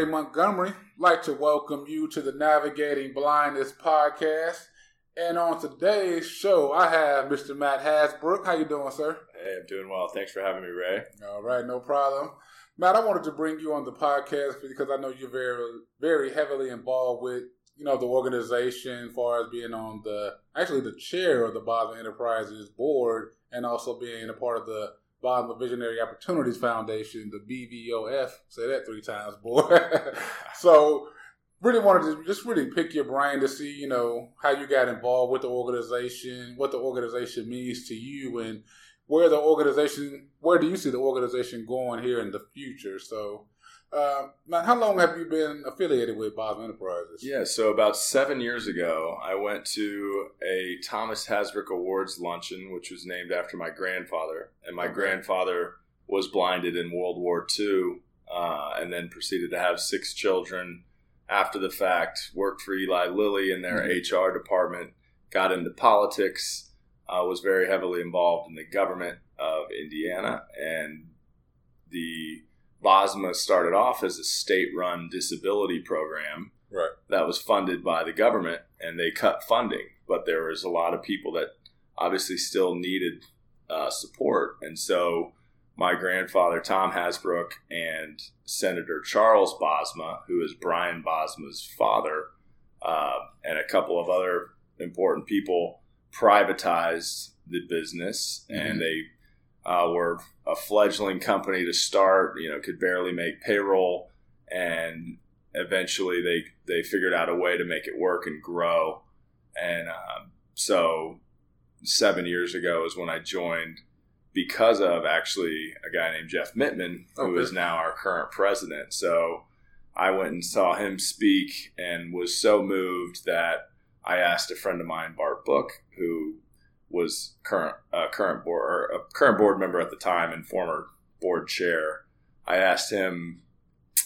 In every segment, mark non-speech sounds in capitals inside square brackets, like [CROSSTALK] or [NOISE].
Ray Montgomery. like to welcome you to the Navigating Blindness podcast. And on today's show, I have Mr. Matt Hasbrook. How you doing, sir? Hey, I'm doing well. Thanks for having me, Ray. All right, no problem. Matt, I wanted to bring you on the podcast because I know you're very, very heavily involved with, you know, the organization as far as being on the, actually the chair of the Bosma Enterprises board and also being a part of the Bosma Visionary Opportunities Foundation, the BVOF. Say that three times, boy. [LAUGHS] so, really wanted to just really pick your brain to see, you know, how you got involved with the organization, what the organization means to you, and where the organization, where do you see the organization going here in the future? So, uh, now, how long have you been affiliated with Bosma Enterprises? Yeah, so about seven years ago, I went to a Thomas Hasbrook Awards luncheon, which was named after my grandfather. And my okay. grandfather was blinded in World War II uh, and then proceeded to have six children after the fact, worked for Eli Lilly in their mm-hmm. HR department, got into politics, uh, was very heavily involved in the government of Indiana, and the Bosma started off as a state-run disability program right. that was funded by the government, and they cut funding. But there was a lot of people that obviously still needed uh, support, and so my grandfather Tom Hasbrook and Senator Charles Bosma, who is Brian Bosma's father, uh, and a couple of other important people privatized the business, mm-hmm. and they uh, were a fledgling company to start. You know, could barely make payroll, and eventually they they figured out a way to make it work and grow. And um, so, seven years ago is when I joined because of actually a guy named Jeff Mittman, who okay. is now our current president. So I went and saw him speak and was so moved that I asked a friend of mine, Bart Book, who was current uh, current board a current board member at the time and former board chair. I asked him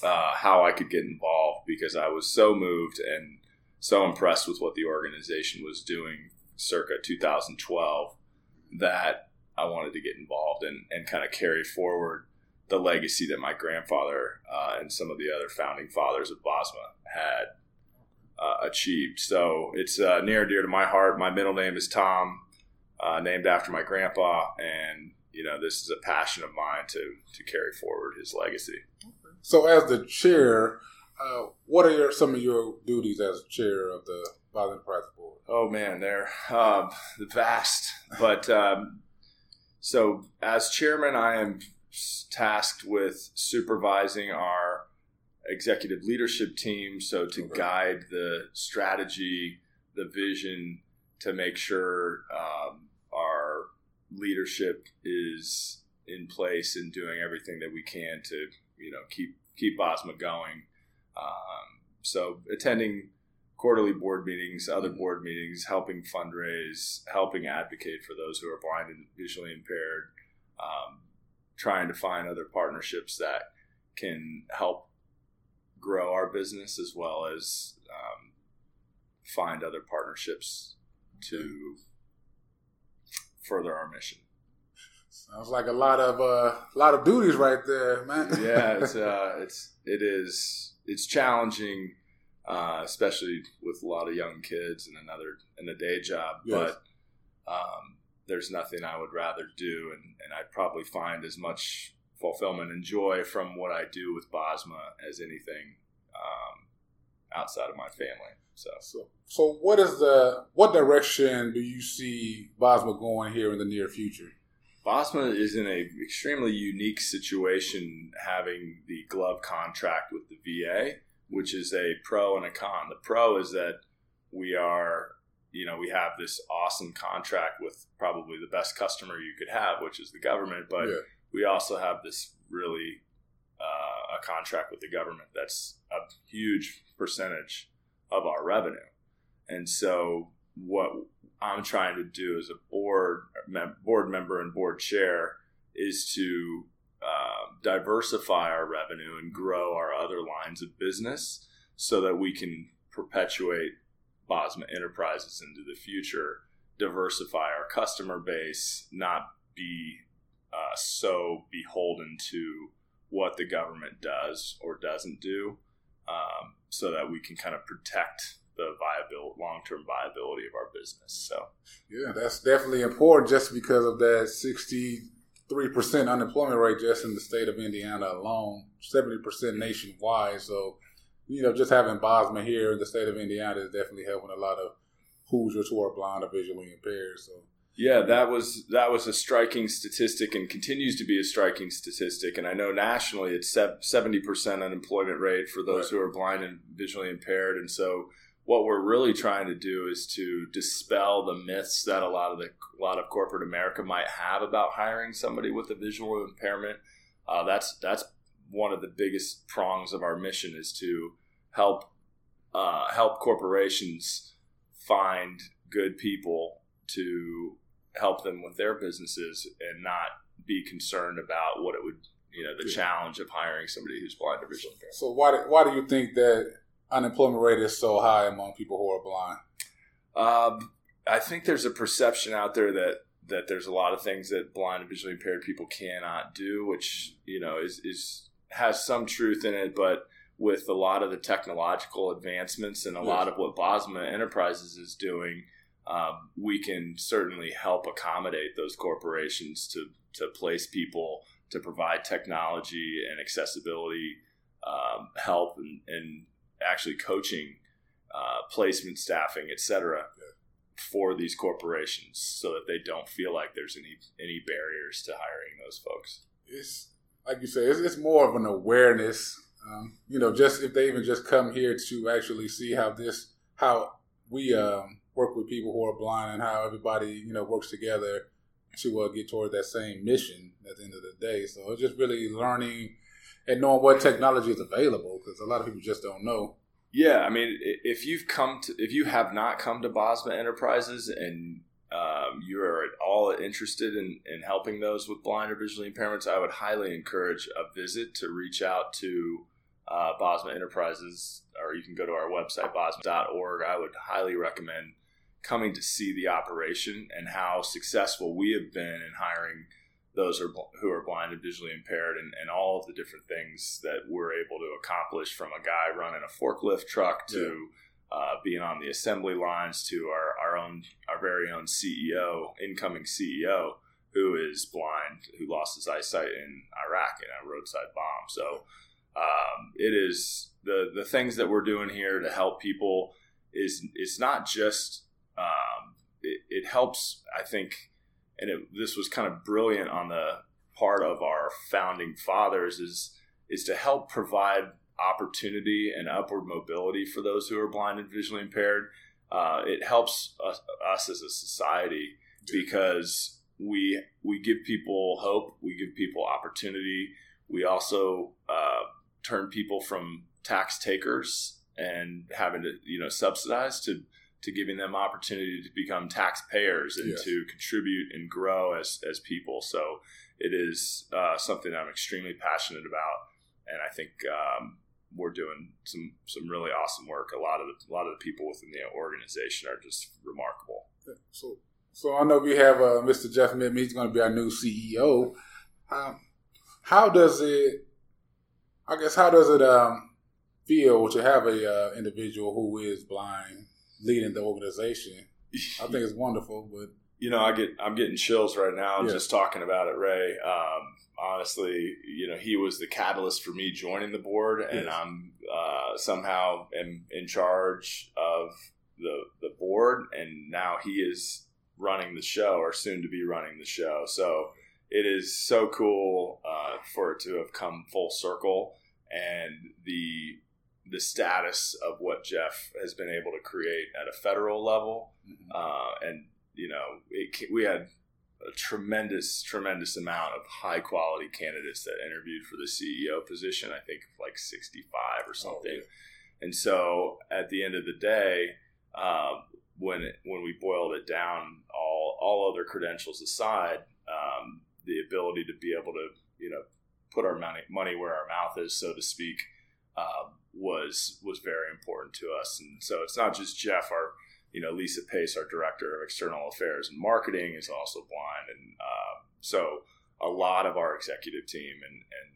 uh, how I could get involved because I was so moved and so impressed with what the organization was doing circa 2012 that I wanted to get involved and, and kind of carry forward the legacy that my grandfather uh, and some of the other founding fathers of Bosma had uh, achieved. So it's uh, near and dear to my heart. My middle name is Tom uh, named after my grandpa, and you know this is a passion of mine to to carry forward his legacy. So, as the chair, uh, what are your, some of your duties as chair of the Bosma Enterprise Board? Oh man, they're uh, vast. But um, so, as chairman, I am tasked with supervising our executive leadership team. So, to okay. guide the strategy, the vision, to make sure um, leadership is in place and doing everything that we can to you know keep keep Bosma going. Um, so attending quarterly board meetings, other board meetings, helping fundraise, helping advocate for those who are blind and visually impaired, um, trying to find other partnerships that can help grow our business as well as um, find other partnerships to further our mission. Sounds like a lot of uh, a lot of duties right there, man. [LAUGHS] yeah, it's [LAUGHS] uh, it's it is it's challenging, uh, especially with a lot of young kids and another and a day job. Yes. But um, there's nothing I would rather do, and, and I'd probably find as much fulfillment and joy from what I do with Bosma as anything um, outside of my family. So. so, so what is the what direction do you see Bosma going here in the near future? Bosma is in a extremely unique situation, having the glove contract with the VA, which is a pro and a con. The pro is that we are, you know, we have this awesome contract with probably the best customer you could have, which is the government, but yeah. we also have this really uh, a contract with the government that's a huge percentage of our revenue. And so what I'm trying to do as a board board member and board chair is to uh, diversify our revenue and grow our other lines of business so that we can perpetuate Bosma Enterprises into the future, diversify our customer base, not be uh, so beholden to what the government does or doesn't do, um, so that we can kind of protect the viable long term viability of our business. So yeah, that's definitely important just because of that sixty three percent unemployment rate just in the state of Indiana alone, seventy percent nationwide. So you know, just having Bosma here in the state of Indiana is definitely helping a lot of Hoosiers who are blind or visually impaired. So yeah, that was that was a striking statistic and continues to be a striking statistic. And I know nationally it's seventy percent unemployment rate for those right. who are blind and visually impaired. And so what we're really trying to do is to dispel the myths that a lot of the a lot of corporate America might have about hiring somebody with a visual impairment. Uh, that's that's one of the biggest prongs of our mission is to help uh, help corporations find good people to help them with their businesses and not be concerned about what it would you know the yeah. challenge of hiring somebody who's blind or visually impaired. So why do, why do you think that unemployment rate is so high among people who are blind? Um, I think there's a perception out there that that there's a lot of things that blind and visually impaired people cannot do, which you know is is has some truth in it, but with a lot of the technological advancements and a yes. lot of what Bosma Enterprises is doing, um, we can certainly help accommodate those corporations to to place people to provide technology and accessibility um, help and, and actually coaching, uh, placement, staffing, etc. For these corporations, so that they don't feel like there's any any barriers to hiring those folks. It's like you say, it's, it's more of an awareness. Um, you know, just if they even just come here to actually see how this, how we um, work with people who are blind, and how everybody you know works together to uh, get toward that same mission at the end of the day. So it's just really learning and knowing what technology is available because a lot of people just don't know. Yeah, I mean, if you've come to, if you have not come to Bosma Enterprises and um, you are at all interested in, in helping those with blind or visually impairments, I would highly encourage a visit to reach out to uh, Bosma Enterprises, or you can go to our website, bosma.org. I would highly recommend coming to see the operation and how successful we have been in hiring – those are, who are blind and visually impaired and, and all of the different things that we're able to accomplish from a guy running a forklift truck to yeah. uh, being on the assembly lines to our, our own our very own CEO incoming CEO who is blind who lost his eyesight in Iraq in a roadside bomb so um, it is the the things that we're doing here to help people is it's not just um, it, it helps I think and it, this was kind of brilliant on the part of our founding fathers is is to help provide opportunity and upward mobility for those who are blind and visually impaired. Uh, it helps us, us, as a society because we we give people hope, we give people opportunity. We also uh, turn people from tax takers and having to you know subsidize to to giving them opportunity to become taxpayers and yes. to contribute and grow as, as people. So it is uh, something I'm extremely passionate about, and I think um, we're doing some some really awesome work. A lot of the, a lot of the people within the organization are just remarkable. So, so I know we have uh, Mr. Jeff Mittman. He's going to be our new CEO. Um, how does it? I guess how does it um, feel to have a uh, individual who is blind leading the organization. I think it's wonderful, but [LAUGHS] you know, I get I'm getting chills right now yeah. just talking about it, Ray. Um, honestly, you know, he was the catalyst for me joining the board, and yes. I'm uh, somehow am in charge of the the board, and now he is running the show, or soon to be running the show. So it is so cool uh, for it to have come full circle, and the the status of what Jeff has been able to create at a federal level, mm-hmm. uh, and you know, it, we had a tremendous, tremendous amount of high quality candidates that interviewed for the CEO position. I think like sixty five or something. Oh, yeah. And so, at the end of the day, um, when it, when we boiled it down, all all other credentials aside, um, the ability to be able to you know put our money money where our mouth is, so to speak. Um, was was very important to us. And so it's not just Jeff, our you know Lisa Pace, our director of external affairs and marketing, is also blind, and uh, so a lot of our executive team and and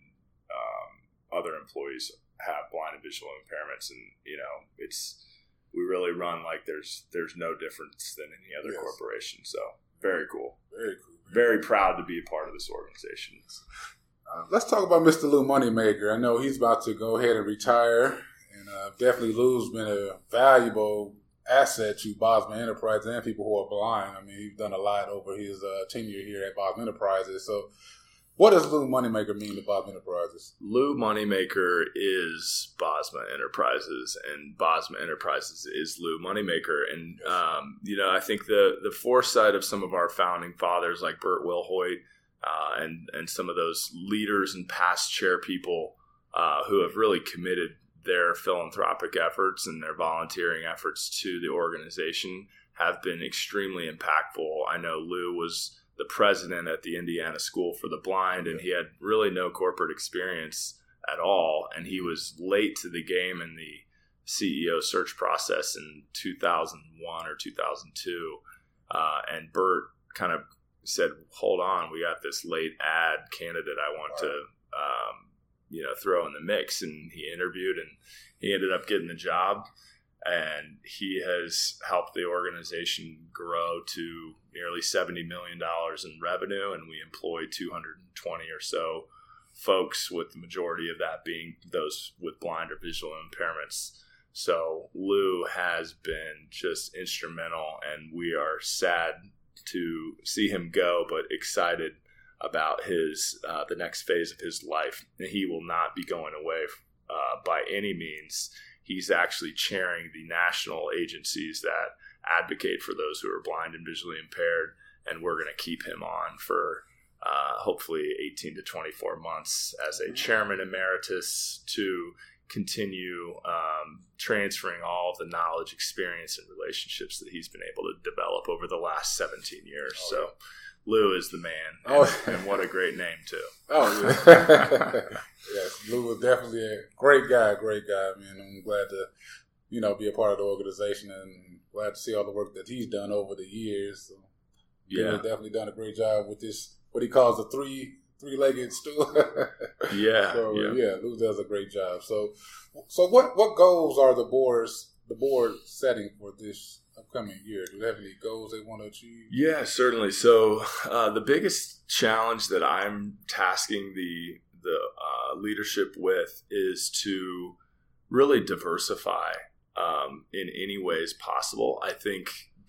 um, other employees have blind and visual impairments, and you know, it's we really run like there's there's no difference than any other yes. corporation. So very cool. Very cool. Very proud to be a part of this organization. Uh, let's talk about Mr. Lou Moneymaker. I know he's about to go ahead and retire, and uh, definitely Lou's been a valuable asset to Bosma Enterprises and people who are blind. I mean, he's done a lot over his uh, tenure here at Bosma Enterprises. So, what does Lou Moneymaker mean to Bosma Enterprises? Lou Moneymaker is Bosma Enterprises, and Bosma Enterprises is Lou Moneymaker. And um, you know, I think the the foresight of some of our founding fathers, like Burt Wilhoit, uh, and and some of those leaders and past chair people uh, who have really committed their philanthropic efforts and their volunteering efforts to the organization have been extremely impactful. I know Lou was the president at the Indiana School for the Blind, and he had really no corporate experience at all. And he was late to the game in the CEO search process in 2001 or 2002. Uh, and Bert kind of said, "Hold on, we got this late ad candidate I want to um, you know throw in the mix. And he interviewed and he ended up getting the job. And he has helped the organization grow to nearly 70 million dollars in revenue and we employ 220 or so folks with the majority of that being those with blind or visual impairments. So lou has been just instrumental and we are sad to see him go but excited about his uh, the next phase of his life. And He will not be going away uh, by any means. He's actually chairing the national agencies that advocate for those who are blind and visually impaired, and we're going to keep him on for uh, hopefully 18 to 24 months as a chairman emeritus to continue um, transferring all of the knowledge, experience, and relationships that he's been able to develop over the last 17 years. Oh, so. Lou is the man. And, oh, and what a great name too. Oh yeah, [LAUGHS] yes, Lou was definitely a great guy, great guy, man. I'm glad to, you know, be a part of the organization and glad to see all the work that he's done over the years. So, yeah, he's definitely done a great job with this what he calls the three three legged stool. [LAUGHS] yeah, so, yeah, yeah. Lou does a great job. So, so what what goals are the boards the board setting for this upcoming year? Do they have any goals they want to achieve? Yeah, certainly. So uh, the biggest challenge that I'm tasking the the uh, leadership with is to really diversify um, in any ways possible. I think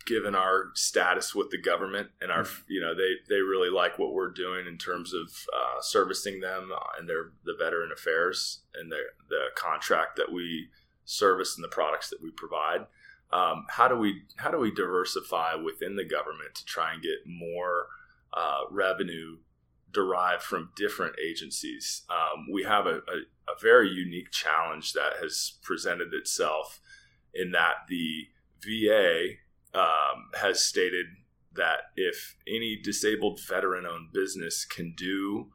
given our status with the government and our mm-hmm. you know they they really like what we're doing in terms of uh, servicing them and their the veteran affairs and the the contract that we service and the products that we provide um, how do we how do we diversify within the government to try and get more uh, revenue derived from different agencies? Um, we have a, a, a, very unique challenge that has presented itself in that the VA um, has stated that if any disabled veteran-owned business can do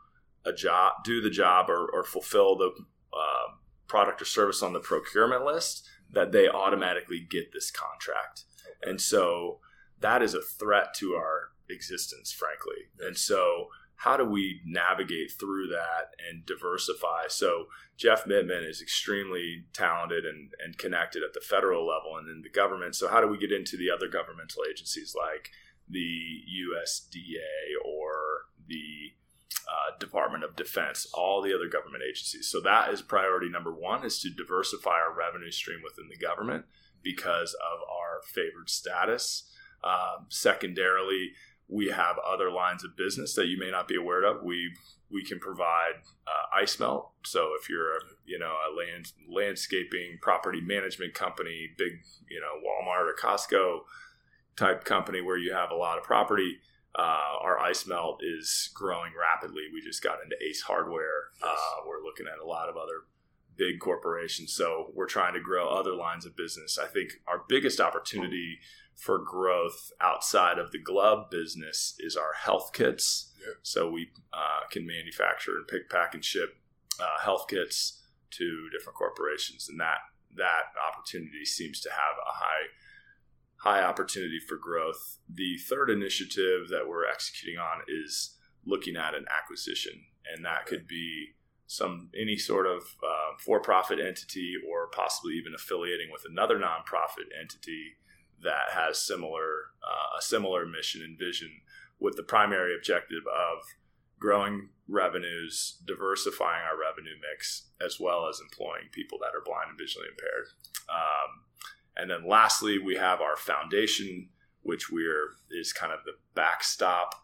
a job, do the job, or, or fulfill the uh, product or service on the procurement list, that they automatically get this contract. And so that is a threat to our existence, frankly. And so, how do we navigate through that and diversify? So, Jeff Mittman is extremely talented and, and connected at the federal level and in the government. So, how do we get into the other governmental agencies like the USDA or the uh, Department of Defense, all the other government agencies. So that is priority number one: is to diversify our revenue stream within the government because of our favored status. Um, secondarily, we have other lines of business that you may not be aware of. We we can provide uh, ice melt. So if you're a, you know a land landscaping property management company, big you know Walmart or Costco type company where you have a lot of property, uh, our ice melt is growing rapidly. We just got into Ace Hardware. Uh, we're looking at a lot of other big corporations. So we're trying to grow other lines of business. I think our biggest opportunity for growth outside of the glove business is our health kits. Yep. So we uh, can manufacture and pick, pack, and ship uh, health kits to different corporations, and that that opportunity seems to have a high high opportunity for growth. The third initiative that we're executing on is looking at an acquisition, and that could be some any sort of uh, for-profit entity or possibly even affiliating with another nonprofit entity that has similar uh, a similar mission and vision with the primary objective of growing revenues, diversifying our revenue mix, as well as employing people that are blind and visually impaired. Um, and then lastly, we have our foundation, which we're is kind of the backstop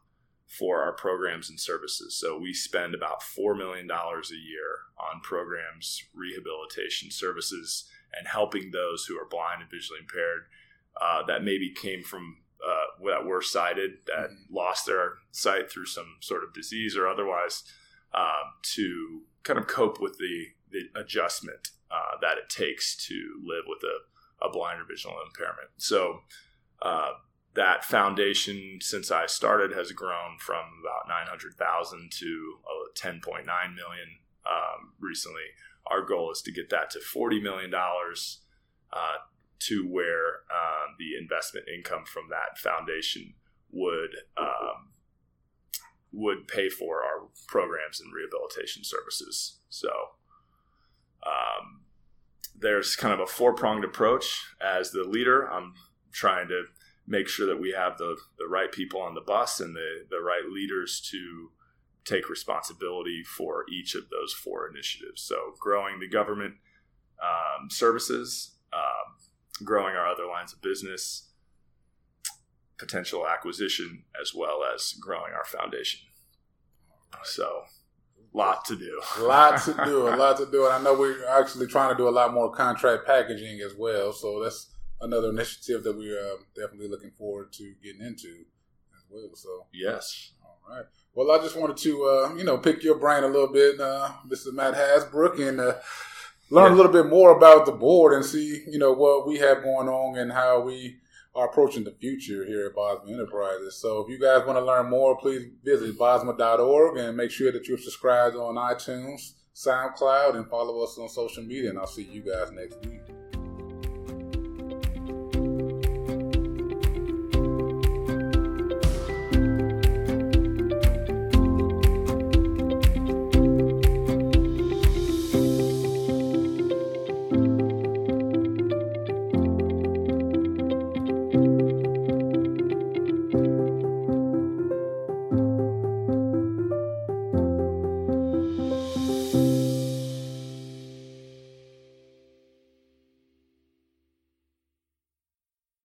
for our programs and services. So we spend about $4 million a year on programs, rehabilitation services, and helping those who are blind and visually impaired uh, that maybe came from uh, that were sighted that mm-hmm. lost their sight through some sort of disease or otherwise um, to kind of cope with the, the adjustment uh, that it takes to live with a, a blind or visual impairment. So uh, that foundation, since I started, has grown from about 900,000 to 10.9 million um, recently. Our goal is to get that to $40 million uh, to where um, the investment income from that foundation would um, would pay for our programs and rehabilitation services. So um, there's kind of a four pronged approach. As the leader, I'm trying to make sure that we have the, the right people on the bus and the, the right leaders to take responsibility for each of those four initiatives. So growing the government um, services, um, growing our other lines of business, potential acquisition, as well as growing our foundation. So, a lot to do. a lot to [LAUGHS] do. A lot to do. And I know we're actually trying to do a lot more contract packaging as well. So that's another initiative that we're uh, definitely looking forward to getting into as well. So yes. All right. Well, I just wanted to, uh, you know, pick your brain a little bit, uh, Mr. Matt Hasbrook, and uh, learn yeah. a little bit more about the board and see, you know, what we have going on and how we are approaching the future here at Bosma Enterprises. So if you guys want to learn more, please visit bosma.org and make sure that you're subscribed on iTunes, SoundCloud, and follow us on social media. And I'll see you guys next week.